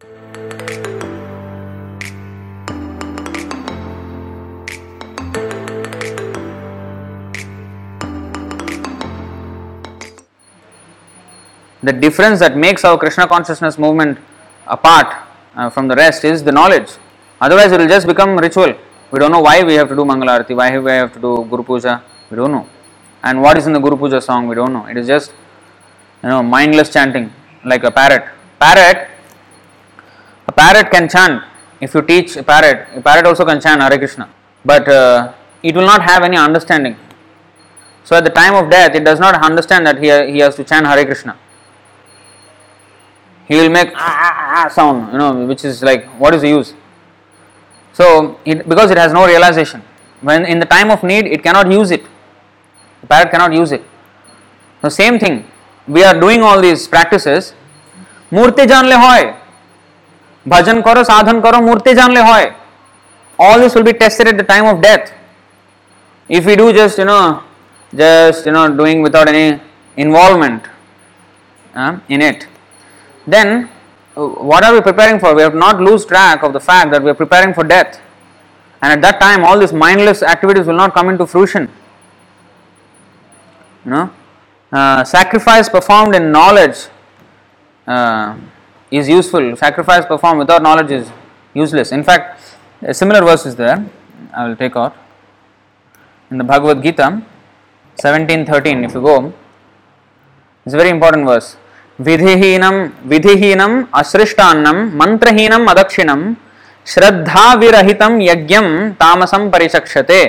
The difference that makes our Krishna consciousness movement apart uh, from the rest is the knowledge. Otherwise, it will just become ritual. We don't know why we have to do Mangalarati, why we have to do Guru Puja, we don't know. And what is in the Guru Puja song, we don't know. It is just, you know, mindless chanting like a parrot. Parrot, parrot can chant if you teach a parrot, a parrot also can chant Hare Krishna, but uh, it will not have any understanding. So at the time of death, it does not understand that he, he has to chant Hare Krishna. He will make ah, ah, ah, ah sound, you know, which is like what is the use? So it, because it has no realization, when in the time of need, it cannot use it. The parrot cannot use it. The so same thing, we are doing all these practices. Murti janle hoy, Bhajan karo. All this will be tested at the time of death. If we do just, you know, just, you know, doing without any involvement um, in it, then uh, what are we preparing for? We have not lose track of the fact that we are preparing for death. And at that time, all these mindless activities will not come into fruition. You know, uh, sacrifice performed in knowledge uh, is useful. Sacrifice performed without knowledge is useless. In fact, a similar verse is there. I will take out in the Bhagavad Gita, seventeen thirteen. If you go, it's a very important verse. विधिहीनम विधिहीनम असृष्टान्नम मंत्रहीनम अदक्षिणम श्रद्धा विरहितम यज्ञम तामसम परिचक्षते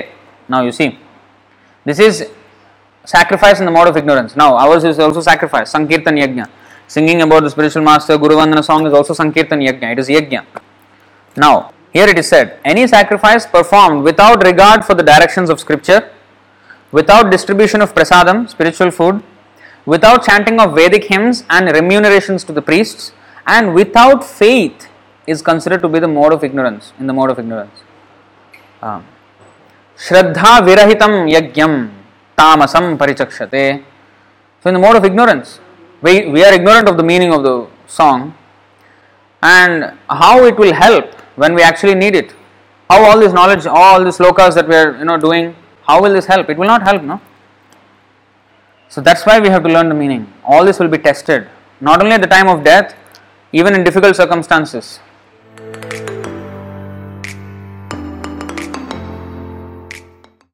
now you see this is sacrifice in the mode of ignorance. Now, ours is also sacrifice, Sankirtan Yajna. Singing about the spiritual master, Guru Vandana song is also Sankirtan Yajna. It is Yajna. Now, here it is said any sacrifice performed without regard for the directions of scripture, without distribution of prasadam, spiritual food, without chanting of Vedic hymns and remunerations to the priests, and without faith is considered to be the mode of ignorance, in the mode of ignorance. Um, virahitam yagyam tamasam parichakshate. So, in the mode of ignorance, we, we are ignorant of the meaning of the song and how it will help when we actually need it. How all this knowledge, all these slokas that we are you know doing, how will this help? It will not help, no? So that's why we have to learn the meaning. All this will be tested, not only at the time of death, even in difficult circumstances.